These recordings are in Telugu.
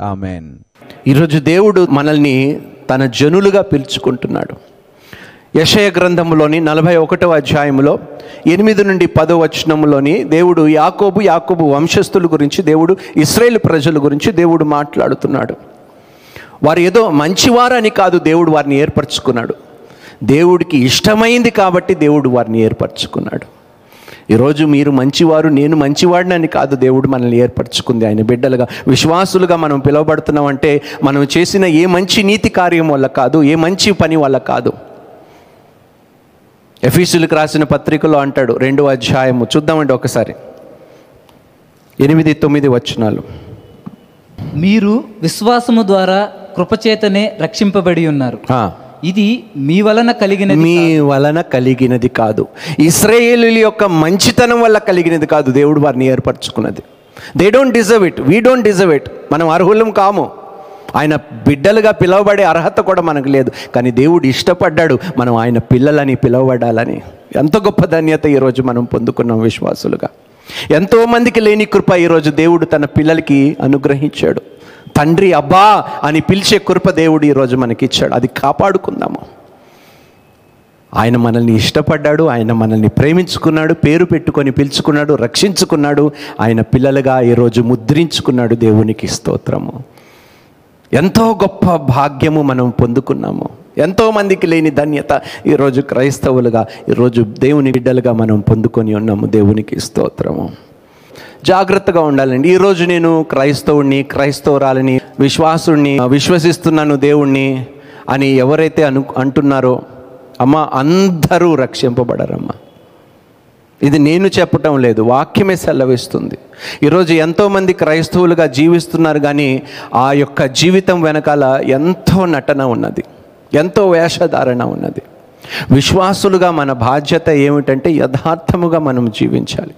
ఆమెన్ ఈరోజు దేవుడు మనల్ని తన జనులుగా పిలుచుకుంటున్నాడు. యశయ గ్రంథంలోని నలభై ఒకటవ అధ్యాయంలో ఎనిమిది నుండి పదో వచనంలోని దేవుడు యాకోబు యాకోబు వంశస్థుల గురించి దేవుడు ఇస్రాయేల్ ప్రజల గురించి దేవుడు మాట్లాడుతున్నాడు. వారు ఏదో మంచివారని కాదు దేవుడు వారిని ఏర్పరచుకున్నాడు. దేవుడికి ఇష్టమైంది కాబట్టి దేవుడు వారిని ఏర్పరచుకున్నాడు. ఈరోజు మీరు మంచివారు నేను మంచివాడినని కాదు దేవుడు మనల్ని ఏర్పరచుకుంది. ఆయన బిడ్డలుగా విశ్వాసులుగా మనం పిలువబడుతున్నామంటే మనం చేసిన ఏ మంచి నీతి కార్యం వల్ల కాదు ఏ మంచి పని వల్ల కాదు. ఎఫీసులకు రాసిన పత్రికలో అంటాడు రెండో అధ్యాయము చూద్దామండి ఒకసారి. ఎనిమిది తొమ్మిది వచనాలు. మీరు విశ్వాసము ద్వారా కృపచేతనే రక్షింపబడి ఉన్నారు. ఇది మీ వలన కలిగినది మీ వలన కలిగినది కాదు. ఇస్రాయేలీల యొక్క మంచితనం వల్ల కలిగినది కాదు దేవుడు వారిని ఏర్పరచుకున్నది. They don't deserve it we don't deserve it మనం అర్హులం కాము. ఆయన బిడ్డలుగా పిలువబడే అర్హత కూడా మనకు లేదు. కానీ దేవుడు ఇష్టపడ్డాడు మనం ఆయన పిల్లలని పిలువబడాలని. ఎంత గొప్ప ధన్యత ఈరోజు మనం పొందుకున్నాం విశ్వాసులుగా. ఎంతోమందికి లేని కృప ఈరోజు దేవుడు తన పిల్లలకి అనుగ్రహించాడు. తండ్రి అబ్బా అని పిలిచే కృప దేవుడు ఈరోజు మనకి ఇచ్చాడు అది కాపాడుకుందాము. ఆయన మనల్ని ఇష్టపడ్డాడు ఆయన మనల్ని ప్రేమించుకున్నాడు పేరు పెట్టుకొని పిలుచుకున్నాడు రక్షించుకున్నాడు ఆయన పిల్లలుగా ఈరోజు ముద్రించుకున్నాడు దేవునికి స్తోత్రము. ఎంతో గొప్ప భాగ్యము మనం పొందుకున్నాము. ఎంతోమందికి లేని ధన్యత ఈరోజు క్రైస్తవులుగా ఈరోజు దేవుని బిడ్డలుగా మనం పొందుకొని ఉన్నాము దేవునికి స్తోత్రము. జాగ్రత్తగా ఉండాలండి. ఈరోజు నేను క్రైస్తవుణ్ణి క్రైస్తవురాలని విశ్వాసుణ్ణి విశ్వసిస్తున్నాను దేవుణ్ణి అని ఎవరైతే అను అంటున్నారో అమ్మ అందరూ రక్షింపబడరమ్మా. ఇది నేను చెప్పటం లేదు వాక్యమే సెలవిస్తుంది. ఈరోజు ఎంతోమంది క్రైస్తవులుగా జీవిస్తున్నారు కానీ ఆ యొక్క జీవితం వెనకాల ఎంతో నటన ఉన్నది. ఎంతో వేషధారణ ఉన్నది. విశ్వాసులుగా మన బాధ్యత ఏమిటంటే యథార్థముగా మనం జీవించాలి.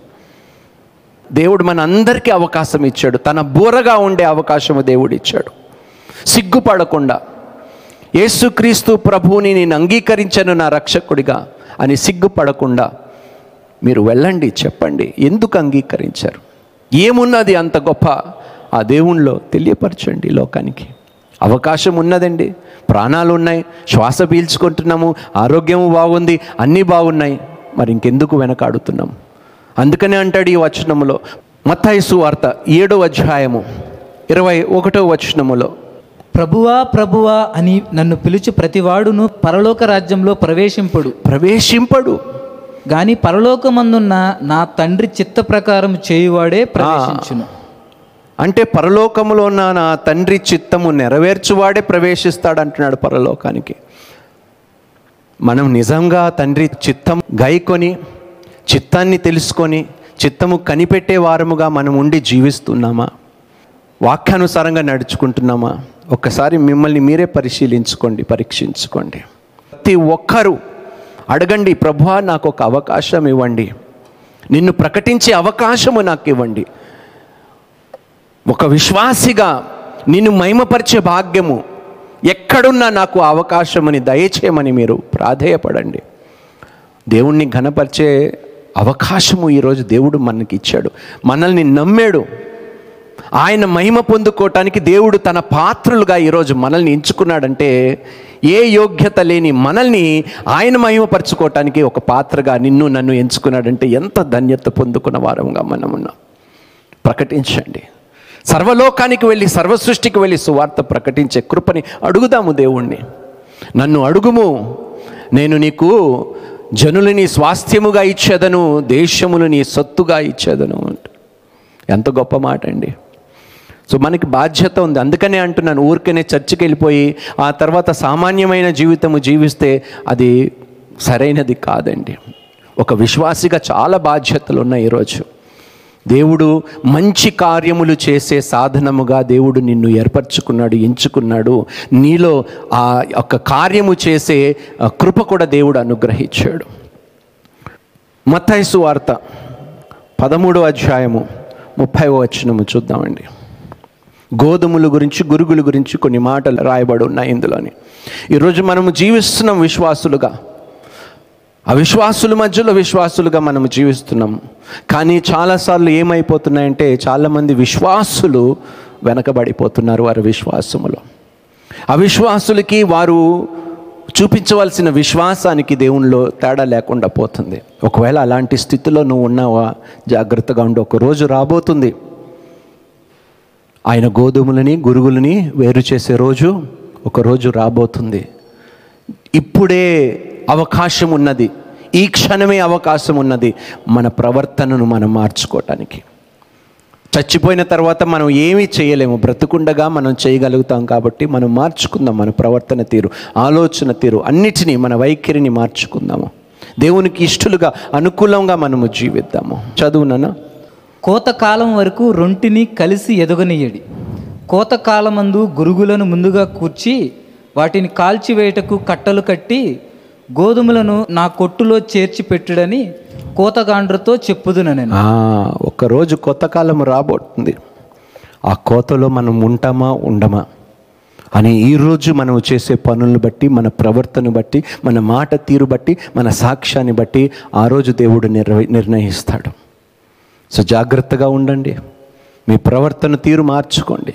దేవుడు మన అందరికీ అవకాశం ఇచ్చాడు. తన బూరగా ఉండే అవకాశము దేవుడు ఇచ్చాడు. సిగ్గుపడకుండా యేసుక్రీస్తు ప్రభువుని నేను అంగీకరించను నా రక్షకుడిగా అని సిగ్గుపడకుండా మీరు వెళ్ళండి చెప్పండి. ఎందుకు అంగీకరించారు? ఏమున్నది అంత గొప్ప? ఆ దేవుణ్ణిలో తెలియపరచండి లోకానికి. అవకాశం ఉన్నదండి. ప్రాణాలు ఉన్నాయి. శ్వాస పీల్చుకుంటున్నాము. ఆరోగ్యము బాగుంది. అన్నీ బాగున్నాయి. మరి ఇంకెందుకు వెనకాడుతున్నాము? అందుకనే అంటాడు ఈ వచనములో మత్తాయిసు వార్త ఏడో అధ్యాయము ఇరవై ఒకటో వచనములో. ప్రభువా ప్రభువా అని నన్ను పిలుచు ప్రతివాడును పరలోక రాజ్యంలో ప్రవేశింపడు. ప్రవేశింపడు. గాని పరలోకమందున్న నా తండ్రి చిత్త ప్రకారం చేయువాడే ప్రవేశించును. అంటే పరలోకములో ఉన్న నా తండ్రి చిత్తము నెరవేర్చువాడే ప్రవేశిస్తాడు అంటున్నాడు పరలోకానికి. మనం నిజంగా తండ్రి చిత్తం గైకొని చిత్తాన్ని తెలుసుకొని చిత్తము కనిపెట్టే వారముగా మనం ఉండి జీవిస్తున్నామా? వాక్యానుసారంగా నడుచుకుంటున్నామా? ఒక్కసారి మిమ్మల్ని మీరే పరిశీలించుకోండి పరీక్షించుకోండి. ప్రతి ఒక్కరూ అడగండి ప్రభువా నాకు ఒక అవకాశం ఇవ్వండి. నిన్ను ప్రకటించే అవకాశము నాకు ఇవ్వండి. ఒక విశ్వాసిగా నిన్ను మహిమపరిచే భాగ్యము ఎక్కడున్నా నాకు అవకాశమని దయచేయమని మీరు ప్రాధేయపడండి. దేవుణ్ణి ఘనపరిచే అవకాశము ఈరోజు దేవుడు మనకి ఇచ్చాడు. మనల్ని నమ్మాడు. ఆయన మహిమ పొందుకోవటానికి దేవుడు తన పాత్రలుగా ఈరోజు మనల్ని ఎంచుకున్నాడంటే ఏ యోగ్యత లేని మనల్ని ఆయన మహిమపరచుకోవటానికి ఒక పాత్రగా నిన్ను నన్ను ఎంచుకున్నాడంటే ఎంత ధన్యత పొందుకున్న వారంగా మనం ఉన్నాం ప్రకటించండి. సర్వలోకానికి వెళ్ళి సర్వ సృష్టికి వెళ్ళి సువార్త ప్రకటించే కృపని అడుగుదాము దేవుణ్ణి. నన్ను అడుగుము. నేను నీకు జనులు నీ స్వాస్థ్యముగా ఇచ్చేదను దేశములు నీ సొత్తుగా ఇచ్చేదను అంట. ఎంత గొప్ప మాట అండి. సో మనకి బాధ్యత ఉంది. అందుకనే అంటున్నాను ఊరికనే చర్చికి వెళ్ళిపోయి ఆ తర్వాత సామాన్యమైన జీవితము జీవిస్తే అది సరైనది కాదండి. ఒక విశ్వాసిగా చాలా బాధ్యతలు ఉన్నాయి ఈరోజు. దేవుడు మంచి కార్యములు చేసే సాధనముగా దేవుడు నిన్ను ఏర్పరచుకున్నాడు ఎంచుకున్నాడు. నీలో ఆ యొక్క కార్యము చేసే కృప కూడా దేవుడు అనుగ్రహించాడు. మత్తైసు వార్త పదమూడో అధ్యాయము ముప్పై వచనము చూద్దామండి. గోధుమల గురించి గురుగుల గురించి కొన్ని మాటలు రాయబడి ఉన్నాయి ఇందులోని. ఈరోజు మనము జీవిస్తున్నాం విశ్వాసులుగా. అవిశ్వాసుల మధ్యలో విశ్వాసులుగా మనం జీవిస్తున్నాం. కానీ చాలాసార్లు ఏమైపోతున్నాయంటే చాలామంది విశ్వాసులు వెనకబడిపోతున్నారు వారి విశ్వాసములో. అవిశ్వాసులకి వారు చూపించవలసిన విశ్వాసానికి దేవునిలో తేడా లేకుండా పోతుంది. ఒకవేళ అలాంటి స్థితిలో నువ్వు ఉన్నావా జాగ్రత్తగా ఉండి. ఒక రోజు రాబోతుంది. ఆయన గోధుమలని గురుగులని వేరు చేసే రోజు ఒక రోజు రాబోతుంది. ఇప్పుడే అవకాశం ఉన్నది ఈ క్షణమే అవకాశం ఉన్నది మన ప్రవర్తనను మనం మార్చుకోవటానికి చచ్చిపోయిన తర్వాత మనం ఏమీ చేయలేము. బ్రతుకుండగా మనం చేయగలుగుతాం కాబట్టి మనం మార్చుకుందాం. మన ప్రవర్తన తీరు ఆలోచన తీరు అన్నిటినీ మన వైఖరిని మార్చుకుందాము. దేవునికి ఇష్టలుగా అనుకూలంగా మనము జీవిద్దాము. చదువునన్నా కోతకాలం వరకు రొంటిని కలిసి ఎదగనీయడి. కోతకాలమందు గురుగులను ముందుగా కూర్చి వాటిని కాల్చివేయటకు కట్టలు కట్టి గోధుమలను నా కొట్టులో చేర్చి పెట్టుడని కోతగాండ్రతో చెప్పుదున నేను. ఒకరోజు కొత్త కాలం రాబోతుంది. ఆ కోతలో మనం ఉంటామా ఉండమా? అని ఈరోజు మనం చేసే పనులను బట్టి మన ప్రవర్తన బట్టి మన మాట తీరు బట్టి మన సాక్ష్యాన్ని బట్టి ఆ రోజు దేవుడు నిర్వ నిర్ణయిస్తాడు. సో జాగ్రత్తగా ఉండండి. మీ ప్రవర్తన తీరు మార్చుకోండి.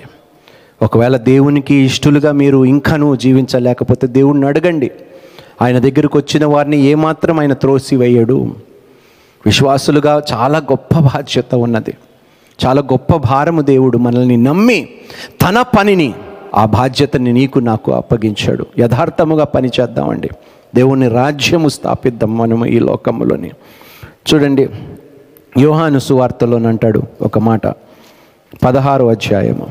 ఒకవేళ దేవునికి ఇష్టలుగా మీరు ఇంకాను జీవించలేకపోతే దేవుణ్ణి అడగండి. ఆయన దగ్గరకు వచ్చిన వారిని ఏమాత్రం ఆయన త్రోసివేయడు. విశ్వాసులుగా చాలా గొప్ప బాధ్యత ఉన్నది. చాలా గొప్ప భారము దేవుడు మనల్ని నమ్మి తన పనిని ఆ బాధ్యతని నీకు నాకు అప్పగించాడు. యథార్థముగా పని చేద్దామండి. దేవుని రాజ్యము స్థాపిద్దాం మనము ఈ లోకములోని. చూడండి యోహాను సువార్తలోనంటాడు ఒక మాట. పదహారు అధ్యాయము.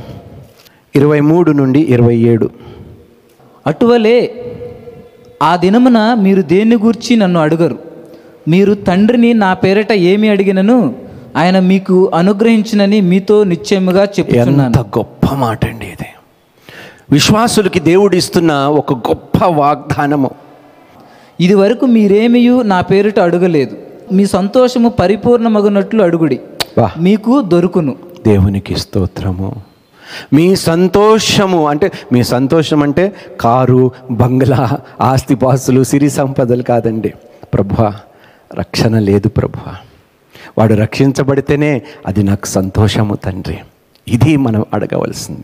ఇరవై మూడు నుండి ఇరవై ఏడు. అటువలే ఆ దినమున మీరు దేన్ని గూర్చి నన్ను అడుగరు? మీరు తండ్రిని నా పేరట ఏమి అడిగినను? ఆయన మీకు అనుగ్రహించినని మీతో నిశ్చయముగా చెప్పుచున్నాను. ఎంత గొప్ప మాట అండి ఇది. విశ్వాసులకి దేవుడు ఇస్తున్న ఒక గొప్ప వాగ్దానము. ఇది వరకు మీరేమియు నా పేరిట అడుగలేదు. మీ సంతోషము పరిపూర్ణమగునట్లు అడుగుడి. మీకు దొరుకును. దేవునికి స్తోత్రము. మీ సంతోషము అంటే మీ సంతోషం అంటే కారు బంగ్లా ఆస్తిపాస్తులు సిరి సంపదలు కాదండి. ప్రభు రక్షణ లేదు ప్రభు. వాడు రక్షించబడితేనే అది నాకు సంతోషము తండ్రి. ఇది మనం అడగవలసింది.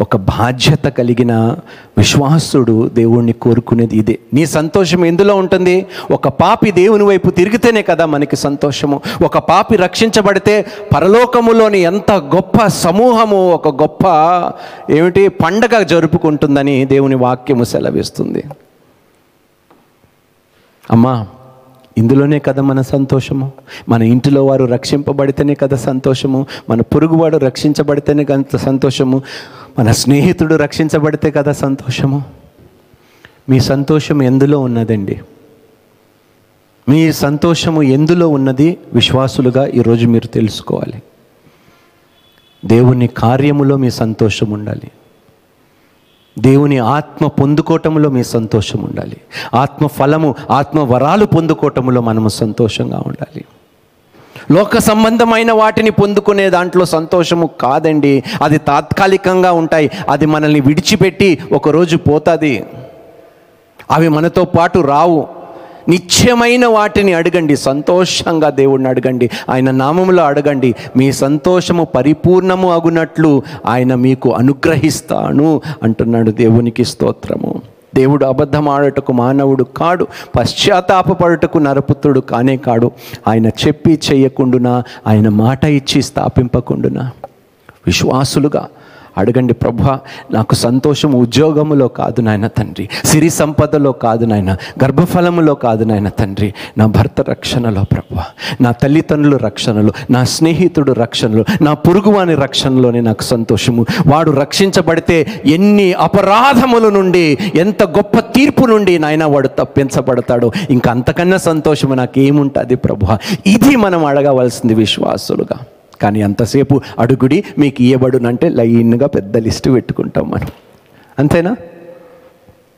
ఒక బాధ్యత కలిగిన విశ్వాసుడు దేవుణ్ణి కోరుకునేది ఇదే. నీ సంతోషం ఎందులో ఉంటుంది? ఒక పాపి దేవుని వైపు తిరిగితేనే కదా మనకి సంతోషము. ఒక పాపి రక్షించబడితే పరలోకములోని ఎంత గొప్ప సమూహము ఒక గొప్ప ఏమిటి పండగ జరుపుకుంటుందని దేవుని వాక్యము సెలవిస్తుంది. అమ్మా ఇందులోనే కదా మన సంతోషము? మన ఇంటిలో వారు రక్షింపబడితేనే కదా సంతోషము? మన పొరుగువాడు రక్షించబడితేనే కదా సంతోషము? మన స్నేహితుడు రక్షించబడితే కదా సంతోషము? మీ సంతోషం ఎందులో ఉన్నదండి? మీ సంతోషము ఎందులో ఉన్నది? విశ్వాసులుగా ఈరోజు మీరు తెలుసుకోవాలి. దేవుని కార్యములో మీ సంతోషం ఉండాలి. దేవుని ఆత్మ పొందుకోవటంలో మీ సంతోషం ఉండాలి. ఆత్మ ఫలము ఆత్మ వరాలు పొందుకోవటంలో మనము సంతోషంగా ఉండాలి. లోక సంబంధమైన వాటిని పొందుకునే దాంట్లో సంతోషము కాదండి. అది తాత్కాలికంగా ఉంటాయి. అది మనల్ని విడిచిపెట్టి ఒకరోజు పోతుంది. అవి మనతో పాటు రావు. నిత్యమైన వాటిని అడగండి. సంతోషంగా దేవుడిని అడగండి. ఆయన నామములో అడగండి. మీ సంతోషము పరిపూర్ణము అగునట్లు ఆయన మీకు అనుగ్రహిస్తాను అంటున్నాడు దేవునికి స్తోత్రము. దేవుడు అబద్ధం ఆడటకు మానవుడు కాడు. పశ్చాత్తాపపడుటకు నరపుత్రుడు కానే కాడు. ఆయన చెప్పి చేయకుండునా? ఆయన మాట ఇచ్చి స్థాపింపకుండునా? విశ్వాసులుగా అడగండి ప్రభా నాకు సంతోషం ఉద్యోగములో కాదు నాయన తండ్రి సిరి సంపదలో కాదు నాయన గర్భఫలములో కాదు నాయన తండ్రి నా భర్త రక్షణలో ప్రభా నా తల్లిదండ్రులు రక్షణలో నా స్నేహితుడు రక్షణలో నా పొరుగువాని రక్షణలోనే నాకు సంతోషము. వాడు రక్షించబడితే ఎన్ని అపరాధముల నుండి ఎంత గొప్ప తీర్పు నుండి నాయన వాడు తప్పించబడతాడో ఇంకా అంతకన్నా సంతోషము నాకేముంటుంది ప్రభు? ఇది మనం అడగవలసింది విశ్వాసులుగా. కానీ అంతసేపు అడుగుడి మీకు ఇయ్యబడునంటే లైన్గా పెద్ద లిస్టు పెట్టుకుంటాం మనం. అంతేనా?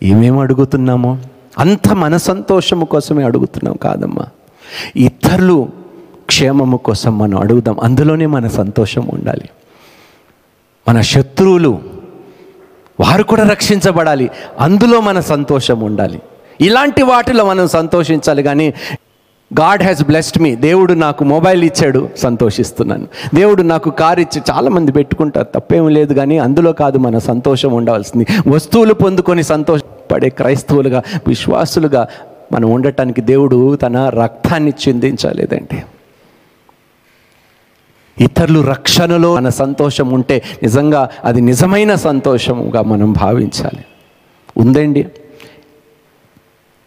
ఏమేమి అడుగుతున్నామో? అంత మన సంతోషము కోసమే అడుగుతున్నాం కాదమ్మా. ఇతరులు క్షేమము కోసం మనం అడుగుదాం. అందులోనే మన సంతోషం ఉండాలి. మన శత్రువులు వారు కూడా రక్షించబడాలి. అందులో మన సంతోషం ఉండాలి. ఇలాంటి వాటిలో మనం సంతోషించాలి కానీ గాడ్ హ్యాస్ బ్లెస్డ్ మీ దేవుడు నాకు మొబైల్ ఇచ్చాడు. సంతోషిస్తున్నాను. దేవుడు నాకు కార్ ఇచ్చి చాలామంది పెట్టుకుంటారు. తప్పేం లేదు కానీ అందులో కాదు మన సంతోషం ఉండవలసింది. వస్తువులు పొందుకొని సంతోషపడే క్రైస్తవులుగా విశ్వాసులుగా మనం ఉండటానికి దేవుడు తన రక్తాన్ని చిందించలేదండి. ఇతరులు రక్షణలో మన సంతోషం ఉంటే నిజంగా అది నిజమైన సంతోషంగా మనం భావించాలి. ఉందండి?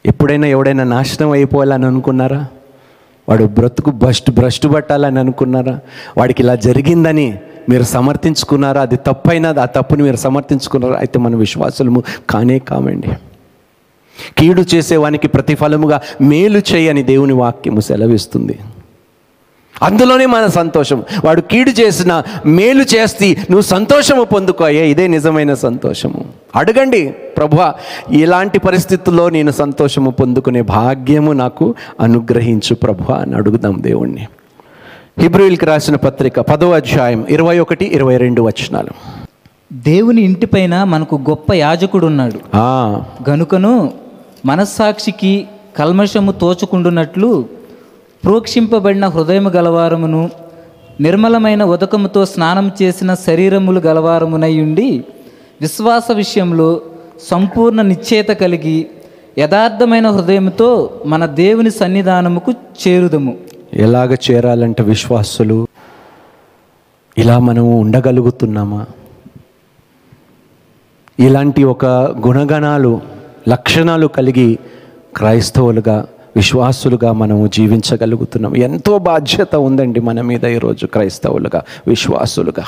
ఎప్పుడైనా ఎవడైనా నాశనం అయిపోవాలని అనుకున్నారా? వాడు బ్రతుకు భ్రష్టు భ్రష్టు పట్టాలని అనుకున్నారా? వాడికి ఇలా జరిగిందని మీరు సమర్థించుకున్నారా? అది తప్పైనా ఆ తప్పుని మీరు సమర్థించుకున్నారా? అయితే మన విశ్వాసులము కానే కామండి కీడు చేసేవానికి ప్రతిఫలముగా మేలు చేయని దేవుని వాక్యము సెలవిస్తుంది. అందులోనే మన సంతోషం. వాడు కీడు చేసిన మేలు చేస్తే నువ్వు సంతోషము పొందుకోయే ఇదే నిజమైన సంతోషము. అడగండి ప్రభా ఇలాంటి పరిస్థితుల్లో నేను సంతోషము పొందుకునే భాగ్యము నాకు అనుగ్రహించు ప్రభు అని అడుగుదాం దేవుణ్ణి. హిబ్రిల్కి రాసిన పత్రిక పదో అధ్యాయం ఇరవై ఒకటి ఇరవై రెండు వచనాలు. దేవుని ఇంటిపైన మనకు గొప్ప యాజకుడు ఉన్నాడు గనుకను మనస్సాక్షికి కల్మషము తోచుకుండునట్లు ప్రోక్షింపబడిన హృదయము గలవారమును నిర్మలమైన ఉదకముతో స్నానం చేసిన శరీరములు గలవారమునై ఉండి విశ్వాస విషయంలో సంపూర్ణ నిశ్చేత కలిగి యథార్థమైన హృదయంతో మన దేవుని సన్నిధానముకు చేరుదము. ఎలాగ చేరాలంటే విశ్వాసులు? ఇలా మనము ఉండగలుగుతున్నామా? ఇలాంటి ఒక గుణగణాలు లక్షణాలు కలిగి క్రైస్తవులుగా విశ్వాసులుగా మనము జీవించగలుగుతున్నాం. ఎంతో బాధ్యత ఉందండి మన మీద ఈరోజు క్రైస్తవులుగా విశ్వాసులుగా.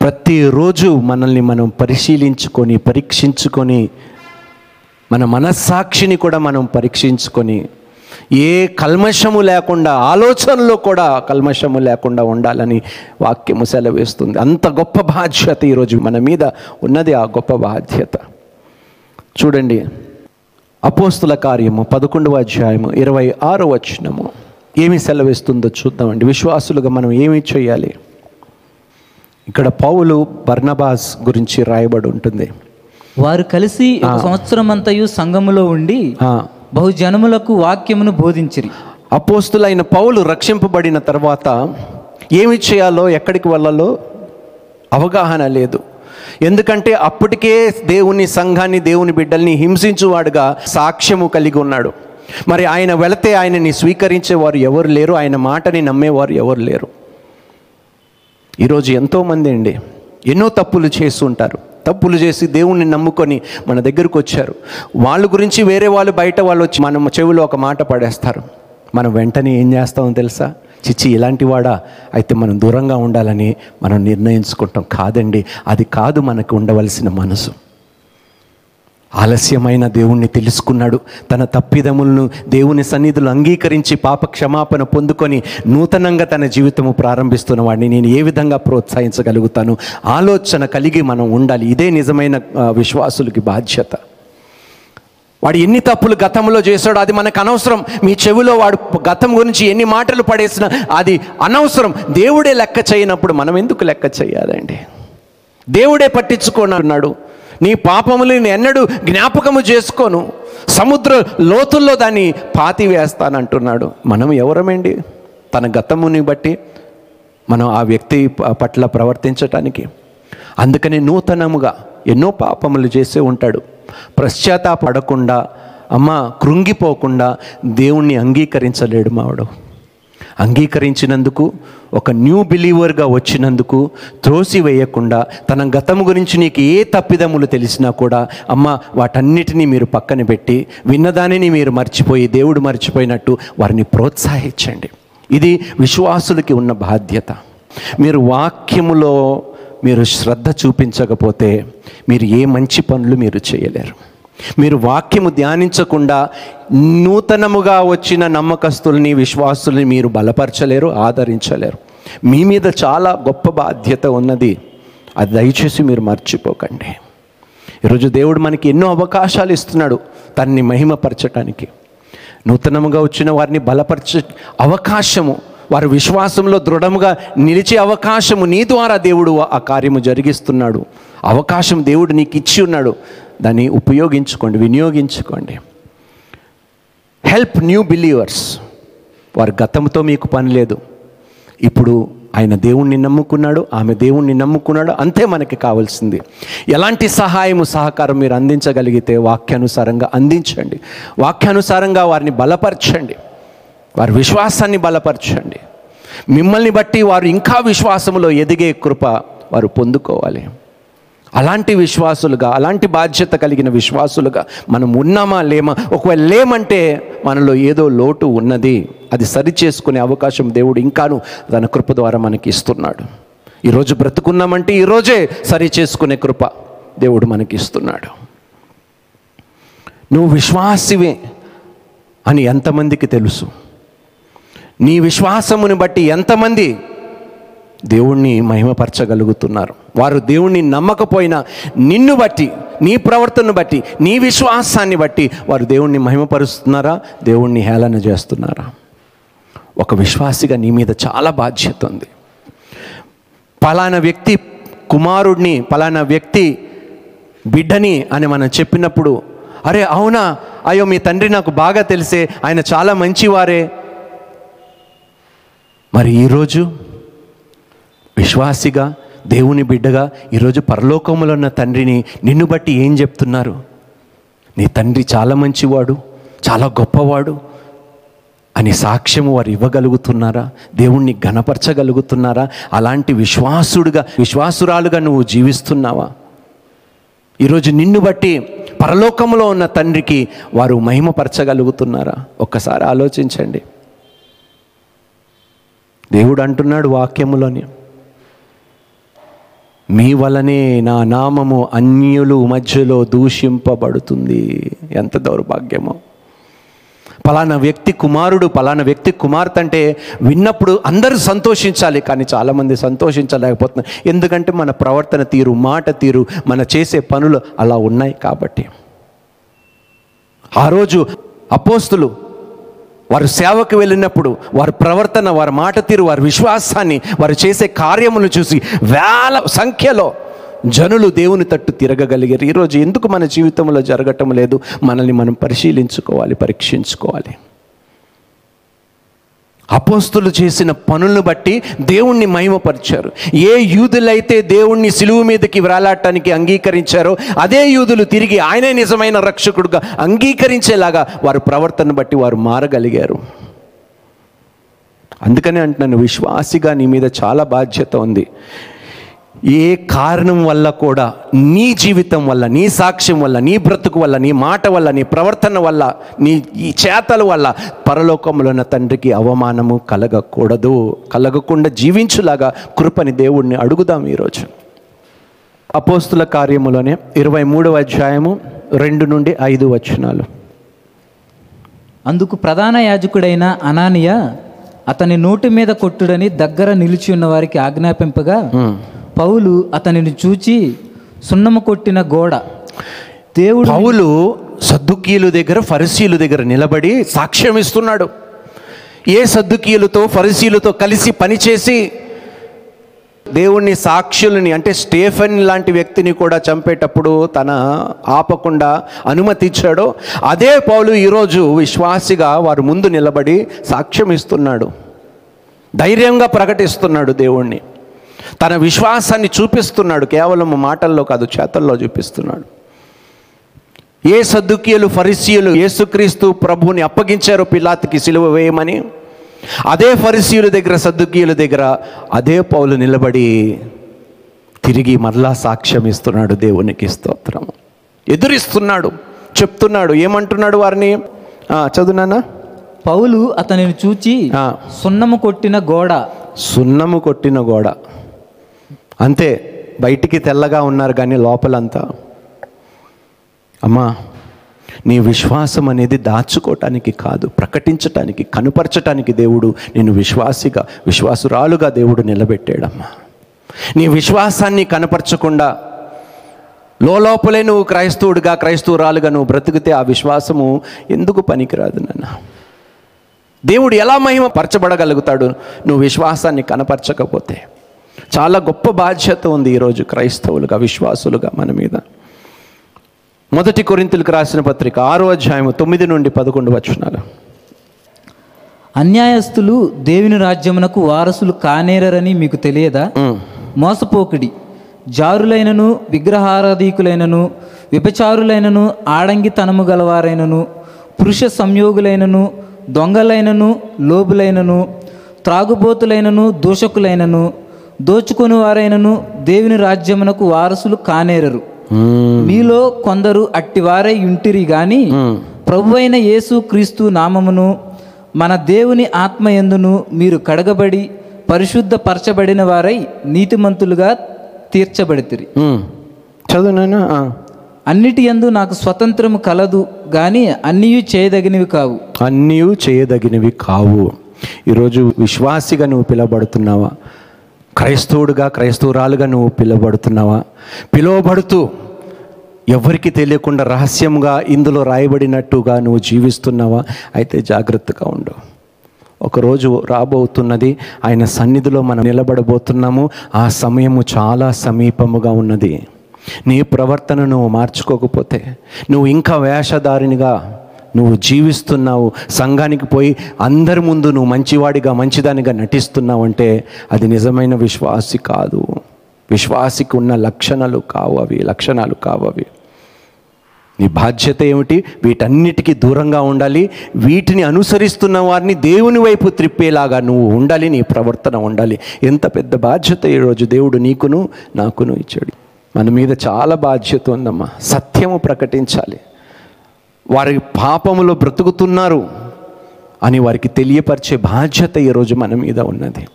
ప్రతిరోజు మనల్ని మనం పరిశీలించుకొని పరీక్షించుకొని మన మనస్సాక్షిని కూడా మనం పరీక్షించుకొని ఏ కల్మషము లేకుండా ఆలోచనలో కూడా కల్మషము లేకుండా ఉండాలని వాక్యము సెలవేస్తుంది. అంత గొప్ప బాధ్యత ఈరోజు మన మీద ఉన్నది ఆ గొప్ప బాధ్యత. చూడండి అపోస్తుల కార్యము పదకొండవ అధ్యాయము ఇరవై ఆరో వచనము. ఏమి సెలవిస్తుందో చూద్దామండి. విశ్వాసులుగా మనం ఏమి చేయాలి? ఇక్కడ పౌలు బర్నబాస్ గురించి రాయబడి ఉంటుంది. వారు కలిసి ఒక సంవత్సరం అంతయు సంఘములో ఉండి బహుజనములకు వాక్యమును బోధించిరి. అపోస్తులైన పౌలు రక్షింపబడిన తర్వాత ఏమి చేయాలో ఎక్కడికి వెళ్ళాలో అవగాహన లేదు. ఎందుకంటే అప్పటికే దేవుని సంఘాన్ని దేవుని బిడ్డల్ని హింసించువాడుగా సాక్ష్యము కలిగి ఉన్నాడు. మరి ఆయన వెళితే ఆయనని స్వీకరించేవారు ఎవరు లేరు ఆయన మాటని నమ్మేవారు ఎవరు లేరు. ఈరోజు ఎంతోమంది అండి ఎన్నో తప్పులు చేస్తుంటారు. తప్పులు చేసి దేవుణ్ణి నమ్ముకొని మన దగ్గరకు వచ్చారు. వాళ్ళ గురించి వేరే వాళ్ళు బయట వాళ్ళు వచ్చి మనం చెవిలో ఒక మాట పడేస్తారు. మనం వెంటనే ఏం చేస్తామో తెలుసా? చిచ్చి ఇలాంటి వాడా అయితే మనం దూరంగా ఉండాలని మనం నిర్ణయించుకుంటాం. కాదండి అది కాదు మనకు ఉండవలసిన మనసు. ఆలస్యమైన దేవుణ్ణి తెలుసుకున్నాడు. తన తప్పిదములను దేవుని సన్నిధులు అంగీకరించి పాప క్షమాపణ పొందుకొని నూతనంగా తన జీవితము ప్రారంభిస్తున్న వాడిని నేను ఏ విధంగా ప్రోత్సహించగలుగుతాను? ఆలోచన కలిగి మనం ఉండాలి. ఇదే నిజమైన విశ్వాసులకి బాధ్యత. వాడు ఎన్ని తప్పులు గతంలో చేశాడో అది మనకు అనవసరం. మీ చెవిలో వాడు గతం గురించి ఎన్ని మాటలు పడేసినా అది అనవసరం. దేవుడే లెక్క చేయనప్పుడు మనం ఎందుకు లెక్క చేయాలండి? దేవుడే పట్టించుకోనన్నాడు నీ పాపములు నేను ఎన్నడూ జ్ఞాపకము చేసుకోను. సముద్ర లోతుల్లో దాన్ని పాతి వేస్తానంటున్నాడు మనం ఎవరమండి? తన గతముని బట్టి మనం ఆ వ్యక్తి పట్ల ప్రవర్తించటానికి. అందుకని నూతనముగా ఎన్నో పాపములు చేసే ఉంటాడు. పశ్చాత్తాపడకుండా అమ్మ కృంగిపోకుండా దేవుణ్ణి అంగీకరించలేడు మావాడు. అంగీకరించినందుకు ఒక న్యూ బిలీవర్గా వచ్చినందుకు త్రోసివేయకుండా తన గతం గురించి నీకు ఏ తప్పిదములు తెలిసినా కూడా అమ్మ వాటన్నిటినీ మీరు పక్కన పెట్టి విన్నదానిని మీరు మర్చిపోయి దేవుడు మర్చిపోయినట్టు వారిని ప్రోత్సహించండి. ఇది విశ్వాసులకి ఉన్న బాధ్యత. మీరు వాక్యములో మీరు శ్రద్ధ చూపించకపోతే మీరు ఏ మంచి పనులు మీరు చేయలేరు. మీరు వాక్యము ధ్యానించకుండా నూతనముగా వచ్చిన నమ్మకస్తుల్ని విశ్వాసుల్ని మీరు బలపరచలేరు ఆదరించలేరు. మీ మీద చాలా గొప్ప బాధ్యత ఉన్నది. అది దయచేసి మీరు మర్చిపోకండి. ఈరోజు దేవుడు మనకి ఎన్నో అవకాశాలు ఇస్తున్నాడు తన్ని మహిమపరచటానికి. నూతనముగా వచ్చిన వారిని బలపరచ అవకాశము వారు విశ్వాసంలో దృఢముగా నిలిచే అవకాశము నీ ద్వారా దేవుడు ఆ కార్యము జరిగిస్తున్నాడు. అవకాశం దేవుడు నీకు ఇచ్చి ఉన్నాడు. దాన్ని ఉపయోగించుకోండి వినియోగించుకోండి. హెల్ప్ న్యూ బిలీవర్స్ వారి గతంతో మీకు పని లేదు. ఇప్పుడు ఆయన దేవుణ్ణి నమ్ముకున్నాడు ఆమె దేవుణ్ణి నమ్ముకున్నాడు అంతే మనకి కావాల్సింది. ఎలాంటి సహాయము సహకారం మీరు అందించగలిగితే వాక్యానుసారంగా అందించండి. వాక్యానుసారంగా వారిని బలపరచండి. వారి విశ్వాసాన్ని బలపరచండి. మిమ్మల్ని బట్టి వారు ఇంకా విశ్వాసములో ఎదిగే కృప వారు పొందుకోవాలి. అలాంటి విశ్వాసులుగా అలాంటి బాధ్యత కలిగిన విశ్వాసులుగా మనం ఉన్నామా లేమా? ఒకవేళ లేమంటే మనలో ఏదో లోటు ఉన్నది. అది సరి చేసుకునే అవకాశం దేవుడు ఇంకాను తన కృప ద్వారా మనకి ఇస్తున్నాడు. ఈరోజు బ్రతుకున్నామంటే ఈరోజే సరి చేసుకునే కృప దేవుడు మనకి ఇస్తున్నాడు. నువ్వు విశ్వాసివే అని ఎంతమందికి తెలుసు? నీ విశ్వాసముని బట్టి ఎంతమంది దేవుణ్ణి మహిమపరచగలుగుతున్నారు? వారు దేవుణ్ణి నమ్మకపోయినా నిన్ను బట్టి నీ ప్రవర్తనను బట్టి నీ విశ్వాసాన్ని బట్టి వారు దేవుణ్ణి మహిమపరుస్తున్నారా? దేవుణ్ణి హేళన చేస్తున్నారా? ఒక విశ్వాసిగా నీ మీద చాలా బాధ్యత ఉంది. పలానా వ్యక్తి కుమారుడిని పలానా వ్యక్తి బిడ్డని అని మనం చెప్పినప్పుడు అరే అవునా? అయ్యో మీ తండ్రి నాకు బాగా తెలిసే ఆయన చాలా మంచివారే. మరి ఈరోజు విశ్వాసిగా దేవుని బిడ్డగా ఈరోజు పరలోకములో ఉన్న తండ్రిని నిన్ను బట్టి ఏం చెప్తున్నారు? నీ తండ్రి చాలా మంచివాడు చాలా గొప్పవాడు అని సాక్ష్యము వారు ఇవ్వగలుగుతున్నారా? దేవుణ్ణి గణపరచగలుగుతున్నారా అలాంటి విశ్వాసుడుగా విశ్వాసురాలుగా నువ్వు జీవిస్తున్నావా? ఈరోజు నిన్ను బట్టి పరలోకంలో ఉన్న తండ్రికి వారు మహిమపరచగలుగుతున్నారా? ఒక్కసారి ఆలోచించండి. దేవుడు అంటున్నాడు వాక్యములోని మీ వలనే నా నామము అన్యులు మధ్యలో దూషింపబడుతుంది. ఎంత దౌర్భాగ్యమో. పలానా వ్యక్తి కుమారుడు పలానా వ్యక్తి కుమార్తె అంటే విన్నప్పుడు అందరూ సంతోషించాలి కానీ చాలామంది సంతోషించలేకపోతున్నారు. ఎందుకంటే మన ప్రవర్తన తీరు మాట తీరు మన చేసే పనులు అలా ఉన్నాయి కాబట్టి. ఆ రోజు అపోస్తులు వారు సేవకు వెళ్ళినప్పుడు వారి ప్రవర్తన వారి మాట తీరు వారి విశ్వాసాన్ని వారు చేసే కార్యములు చూసి వేల సంఖ్యలో జనులు దేవుని తట్టు తిరగగలిగారు. ఈరోజు ఎందుకు మన జీవితంలో జరగటం లేదు? మనల్ని మనం పరిశీలించుకోవాలి పరీక్షించుకోవాలి. అపోస్తులు చేసిన పనులను బట్టి దేవుణ్ణి మహిమపరిచారు. ఏ యూదులైతే దేవుణ్ణి సిలువు మీదకి వ్రాలాటానికి అంగీకరించారో అదే యూదులు తిరిగి ఆయనే నిజమైన రక్షకుడుగా అంగీకరించేలాగా వారి ప్రవర్తన బట్టి వారు మారగలిగారు. అందుకనే అంటున్నాను విశ్వాసిగా నీ మీద చాలా బాధ్యత ఉంది. ఏ కారణం వల్ల కూడా నీ జీవితం వల్ల నీ సాక్ష్యం వల్ల నీ బ్రతుకు వల్ల నీ మాట వల్ల నీ ప్రవర్తన వల్ల నీ ఈ చేతల వల్ల పరలోకంలో ఉన్న తండ్రికి అవమానము కలగకూడదు. కలగకుండా జీవించులాగా కృపని దేవుణ్ణి అడుగుదాం ఈరోజు. అపోస్తుల కార్యములోనే ఇరవై మూడవ అధ్యాయము రెండు నుండి ఐదు వచనాలు. అందుకు ప్రధాన యాజకుడైన అనానియ అతని నోటి మీద కొట్టుడని దగ్గర నిలిచి ఉన్న వారికి ఆజ్ఞాపింపగా పౌలు అతనిని చూచి సున్నము కొట్టిన గోడ. దేవుడు పౌలు సద్దుకీయుల దగ్గర ఫరిసీయుల దగ్గర నిలబడి సాక్ష్యం ఇస్తున్నాడు. ఏ సద్దుకీయులతో ఫరిసీయులతో కలిసి పనిచేసి దేవుణ్ణి సాక్షులని అంటే స్టేఫెన్ లాంటి వ్యక్తిని కూడా చంపేటప్పుడు తన ఆపకుండా అనుమతిచ్చాడో అదే పౌలు ఈరోజు విశ్వాసిగా వారు ముందు నిలబడి సాక్ష్యం ఇస్తున్నాడు. ధైర్యంగా ప్రకటిస్తున్నాడు దేవుణ్ణి. తన విశ్వాసాన్ని చూపిస్తున్నాడు. కేవలం మాటల్లో కాదు చేతల్లో చూపిస్తున్నాడు. ఏ సద్దుకీయులు ఫరిసీయులు యేసుక్రీస్తు ప్రభువుని అప్పగించారో పిలాతికి సిలువ వేయమని అదే ఫరిసీయుల దగ్గర సద్దుకీయుల దగ్గర అదే పౌలు నిలబడి తిరిగి మరలా సాక్ష్యం ఇస్తున్నాడు దేవునికి స్తోత్రం. ఎదురిస్తున్నాడు చెప్తున్నాడు ఏమంటున్నాడు వారిని? చదువునానా పౌలు అతనిని చూచి. సున్నము కొట్టిన గోడ. సున్నము కొట్టిన గోడ. అంతే బయటికి తెల్లగా ఉన్నారు కానీ లోపలంతా. అమ్మా నీ విశ్వాసం అనేది దాచుకోవటానికి కాదు ప్రకటించటానికి కనుపరచటానికి దేవుడు నిన్ను విశ్వాసిగా విశ్వాసురాలుగా దేవుడు నిలబెట్టాడమ్మా. నీ విశ్వాసాన్ని కనపరచకుండా లోపలే నువ్వు క్రైస్తవుడిగా క్రైస్తవురాలుగా నువ్వు బ్రతికితే ఆ విశ్వాసము ఎందుకు పనికిరాదు నాన్న? దేవుడు ఎలా మహిమ పరచబడగలుగుతాడు నువ్వు విశ్వాసాన్ని కనపరచకపోతే. చాలా గొప్ప బాధ్యత ఉంది ఈరోజు క్రైస్తవులుగా విశ్వాసులుగా మన మీద. మొదటి కొరింతలకు రాసిన పత్రిక ఆరో అధ్యాయము తొమ్మిది నుండి పదకొండు వచనాలు. అన్యాయస్తులు దేవుని రాజ్యమునకు వారసులు కానేరని మీకు తెలియదా? మోసపోకిడి జారులైనను విగ్రహారాధీకులైనను విపచారులైనను ఆడంగితనము గలవారైనను పురుష సంయోగులైనను దొంగలైనను లోబులైనను త్రాగుబోతులైనను దూషకులైనను దోచుకొని వారైనను దేవుని రాజ్యమునకు వారసులు కానేరరు. మీలో కొందరు అట్టివారై ఉంటిరి గాని ప్రభు అయిన యేసు క్రీస్తు నామమును మన దేవుని ఆత్మయందును మీరు కడగబడి పరిశుద్ధ పరచబడిన వారై నీతిమంతులుగా తీర్చబడితిరి. చదువు నాయనా. ఆ. అన్నిటి యందు నాకు స్వతంత్రము కలదు గాని అన్నీయు చేయదగినవి కావు. అన్నీ చేయదగినవి కావు. ఈరోజు విశ్వాసిగా నువ్వు పిలువబడుతున్నావా క్రైస్తవుడుగా క్రైస్తవురాలుగా నువ్వు పిలువబడుతున్నావా? పిలువబడుతూ ఎవరికి తెలియకుండా రహస్యంగా ఇందులో రాయబడినట్టుగా నువ్వు జీవిస్తున్నావా? అయితే జాగ్రత్తగా ఉండు. ఒకరోజు రాబోతున్నది ఆయన సన్నిధిలో మనం నిలబడబోతున్నాము ఆ సమయము చాలా సమీపముగా ఉన్నది. నీ ప్రవర్తన నువ్వు మార్చుకోకపోతే నువ్వు ఇంకా వేషధారినిగా నువ్వు జీవిస్తున్నావు సంఘానికి పోయి అందరి ముందు నువ్వు మంచివాడిగా మంచిదానిగా నటిస్తున్నావు అంటే అది నిజమైన విశ్వాసి కాదు. విశ్వాసికి ఉన్న లక్షణాలు కావు అవి లక్షణాలు కావు అవి. నీ బాధ్యత ఏమిటి? వీటన్నిటికీ దూరంగా ఉండాలి. వీటిని అనుసరిస్తున్న వారిని దేవుని వైపు త్రిప్పేలాగా నువ్వు ఉండాలి నీ ప్రవర్తన ఉండాలి. ఎంత పెద్ద బాధ్యత ఈరోజు దేవుడు నీకును నాకును ఇచ్చాడు. మన మీద చాలా బాధ్యత ఉందమ్మా. సత్యము ప్రకటించాలి. వారి పాపములో బ్రతుకుతున్నారు అని వారికి తెలియపరిచే బాధ్యత ఈరోజు మన మీద ఉన్నది.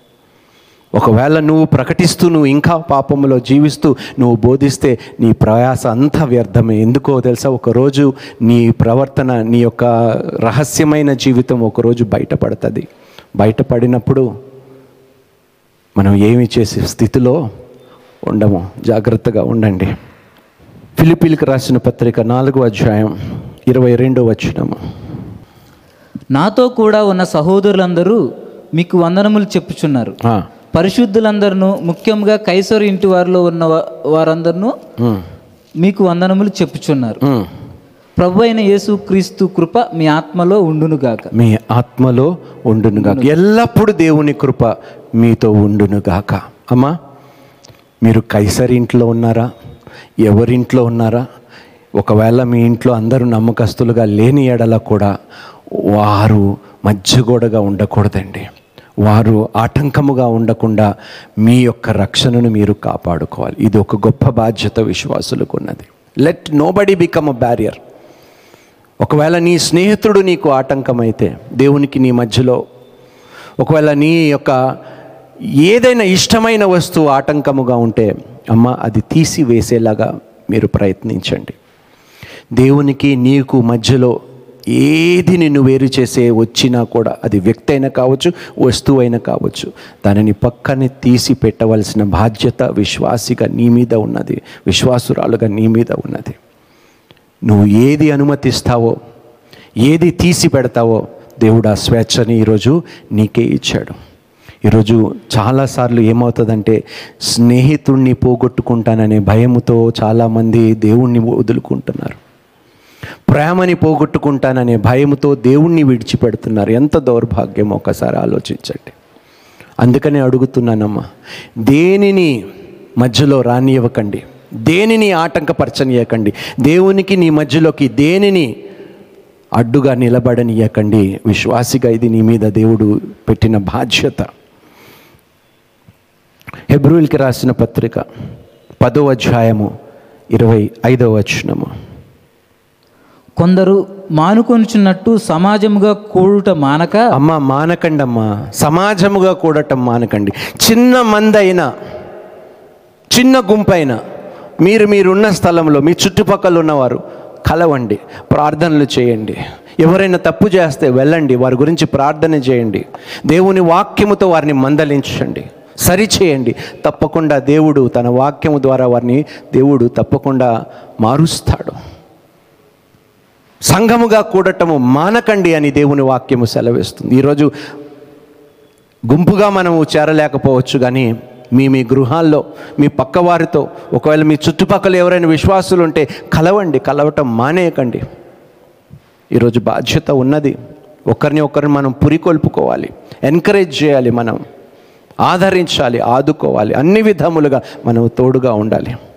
ఒకవేళ నువ్వు ప్రకటిస్తూ నువ్వు ఇంకా పాపములో జీవిస్తూ నువ్వు బోధిస్తే నీ ప్రయాస అంతా వ్యర్థమే. ఎందుకో తెలుసా? ఒకరోజు నీ ప్రవర్తన నీ యొక్క రహస్యమైన జీవితం ఒకరోజు బయటపడుతుంది. బయటపడినప్పుడు మనం ఏమి చేసే స్థితిలో ఉండము? జాగ్రత్తగా ఉండండి. ఫిలిపిలకు రాసిన పత్రిక నాలుగో అధ్యాయం ఇరవై రెండో వచ్చినము నాతో కూడా ఉన్న సహోదరులందరూ మీకు వందనములు చెప్పుచున్నారు. పరిశుద్ధులందరూ ముఖ్యంగా కైసరు ఇంటి వారిలో ఉన్న వారందరూ మీకు వందనములు చెప్పుచున్నారు. ప్రభు అయిన యేసు క్రీస్తు కృప మీ ఆత్మలో ఉండునుగాక మీ ఆత్మలో ఉండునుగాక ఎల్లప్పుడూ దేవుని కృప మీతో ఉండునుగాక అమ్మా మీరు కైసరి ఇంట్లో ఉన్నారా? ఎవరింట్లో ఉన్నారా? ఒకవేళ మీ ఇంట్లో అందరూ నమ్మకస్తులుగా లేని ఎడల కూడా వారు మధ్యగోడగా ఉండకూడదండి. వారు ఆటంకముగా ఉండకుండా మీ యొక్క రక్షణను మీరు కాపాడుకోవాలి. ఇది ఒక గొప్ప బాధ్యత విశ్వాసులకు ఉన్నది. Let nobody become a barrier ఒకవేళ నీ స్నేహితుడు నీకు ఆటంకమైతే దేవునికి నీ మధ్యలో ఒకవేళ నీ యొక్క ఏదైనా ఇష్టమైన వస్తువు ఆటంకముగా ఉంటే అమ్మ అది తీసివేసేలాగా మీరు ప్రయత్నించండి. దేవునికి నీకు మధ్యలో ఏది నిన్ను వేరు చేసే వచ్చినా కూడా అది వ్యక్తి అయినా కావచ్చు వస్తువు అయినా కావచ్చు దానిని పక్కనే తీసి పెట్టవలసిన బాధ్యత విశ్వాసిగా నీ మీద ఉన్నది విశ్వాసురాలుగా నీ మీద ఉన్నది. నువ్వు ఏది అనుమతిస్తావో ఏది తీసి పెడతావో దేవుడు ఆ స్వేచ్ఛని ఈరోజు నీకే ఇచ్చాడు. ఈరోజు చాలాసార్లు ఏమవుతుందంటే స్నేహితుణ్ణి పోగొట్టుకుంటాననే భయముతో చాలామంది దేవుణ్ణి వదులుకుంటున్నారు. ప్రేమని పోగొట్టుకుంటాననే భయముతో దేవుణ్ణి విడిచిపెడుతున్నారు. ఎంత దౌర్భాగ్యం ఒకసారి ఆలోచించండి. అందుకనే అడుగుతున్నానమ్మా దేనిని మధ్యలో రానివ్వకండి దేనిని ఆటంకపరచనీయకండి? దేవునికి నీ మధ్యలోకి దేనిని అడ్డుగా నిలబడనియకండి? విశ్వాసిగా ఇది నీ మీద దేవుడు పెట్టిన బాధ్యత. హెబ్రూల్కి రాసిన పత్రిక పదో అధ్యాయము ఇరవై ఐదవ వచనము. కొందరు మానుకొనుచున్నట్టు సమాజముగా కూడుట మానక? అమ్మ మానకండమ్మా. సమాజముగా కూడటం మానకండి. చిన్న మందైనా చిన్న గుంపైనా మీరు మీరున్న స్థలంలో మీ చుట్టుపక్కల ఉన్నవారు కలవండి ప్రార్థనలు చేయండి. ఎవరైనా తప్పు చేస్తే వెళ్ళండి వారి గురించి ప్రార్థన చేయండి. దేవుని వాక్యముతో వారిని మందలించండి. సరిచేయండి తప్పకుండా దేవుడు తన వాక్యము ద్వారా వారిని దేవుడు తప్పకుండా మారుస్తాడు. సంఘముగా కూడటము మానకండి అని దేవుని వాక్యము సెలవిస్తుంది. ఈరోజు గుంపుగా మనము చేరలేకపోవచ్చు కానీ మీ మీ గృహాల్లో మీ పక్కవారితో ఒకవేళ మీ చుట్టుపక్కల ఎవరైనా విశ్వాసులు ఉంటే కలవండి కలవటం మానేయకండి. ఈరోజు బాధ్యత ఉన్నది. ఒకరిని ఒకరిని మనం పురికొల్పుకోవాలి ఎంకరేజ్ చేయాలి మనం ఆదరించాలి ఆదుకోవాలి అన్ని విధములుగా మనం తోడుగా ఉండాలి.